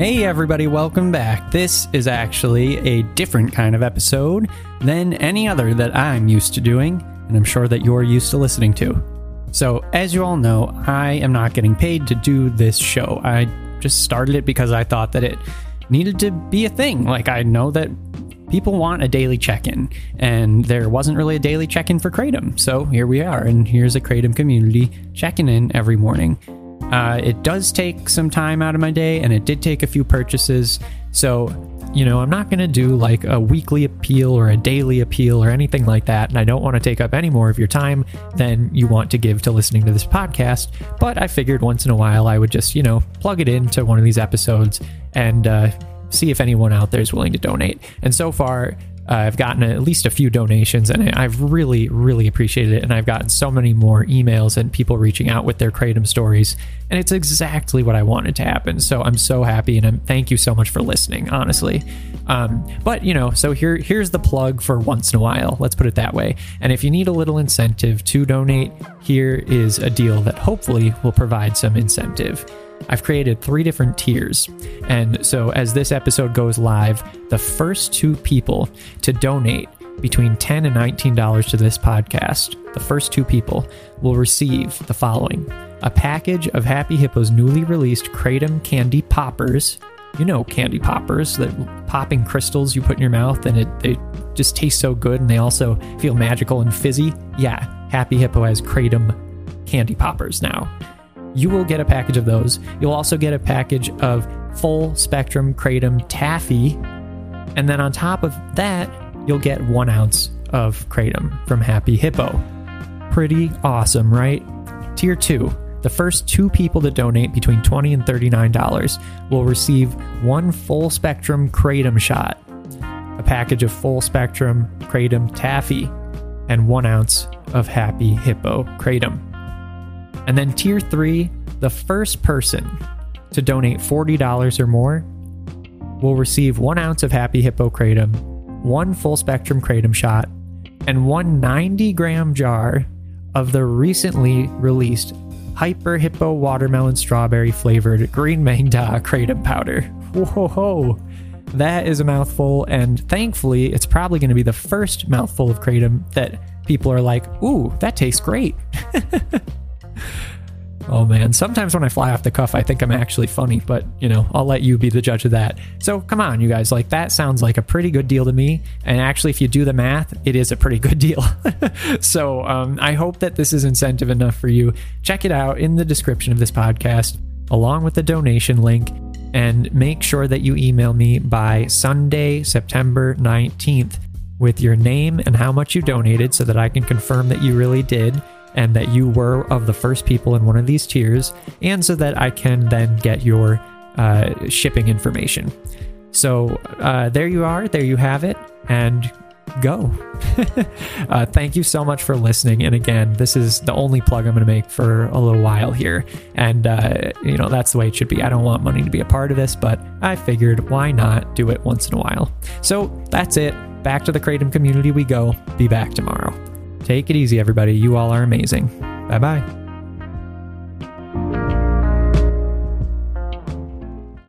Hey, everybody, welcome back. This is actually a different kind of episode than any other that I'm used to doing, and I'm sure that you're used to listening to. So, as you all know, I am not getting paid to do this show. I just started it because I thought that it needed to be a thing. Like, I know that people want a daily check in, and there wasn't really a daily check in for Kratom. So, here we are, and here's a Kratom community checking in every morning. Uh, it does take some time out of my day, and it did take a few purchases. So, you know, I'm not going to do like a weekly appeal or a daily appeal or anything like that. And I don't want to take up any more of your time than you want to give to listening to this podcast. But I figured once in a while I would just, you know, plug it into one of these episodes and uh, see if anyone out there is willing to donate. And so far, I've gotten at least a few donations and I've really, really appreciated it. And I've gotten so many more emails and people reaching out with their Kratom stories. And it's exactly what I wanted to happen. So I'm so happy and I'm, thank you so much for listening, honestly. Um, but, you know, so here, here's the plug for once in a while. Let's put it that way. And if you need a little incentive to donate, here is a deal that hopefully will provide some incentive. I've created three different tiers. And so as this episode goes live, the first two people to donate between 10 and $19 to this podcast, the first two people will receive the following a package of Happy Hippo's newly released Kratom Candy Poppers. You know, candy poppers, that popping crystals you put in your mouth and it, they just taste so good and they also feel magical and fizzy. Yeah, Happy Hippo has Kratom candy poppers now you will get a package of those. You'll also get a package of full spectrum kratom taffy. And then on top of that, you'll get one ounce of kratom from Happy Hippo. Pretty awesome, right? Tier 2. The first two people to donate between 20 and $39 will receive one full spectrum kratom shot, a package of full spectrum kratom taffy, and one ounce of Happy Hippo kratom. And then tier three, the first person to donate $40 or more will receive one ounce of Happy Hippo Kratom, one full spectrum Kratom shot, and one 90 gram jar of the recently released Hyper Hippo Watermelon Strawberry flavored Green Maeng Da Kratom powder. Whoa, that is a mouthful, and thankfully, it's probably going to be the first mouthful of Kratom that people are like, ooh, that tastes great. Oh man, sometimes when I fly off the cuff, I think I'm actually funny, but you know, I'll let you be the judge of that. So come on, you guys, like that sounds like a pretty good deal to me. And actually, if you do the math, it is a pretty good deal. so um, I hope that this is incentive enough for you. Check it out in the description of this podcast, along with the donation link. And make sure that you email me by Sunday, September 19th with your name and how much you donated so that I can confirm that you really did and that you were of the first people in one of these tiers, and so that I can then get your uh, shipping information. So uh, there you are, there you have it, and go. uh, thank you so much for listening. And again, this is the only plug I'm going to make for a little while here. And, uh, you know, that's the way it should be. I don't want money to be a part of this, but I figured why not do it once in a while. So that's it. Back to the Kratom community we go. Be back tomorrow. Take it easy, everybody. You all are amazing. Bye bye.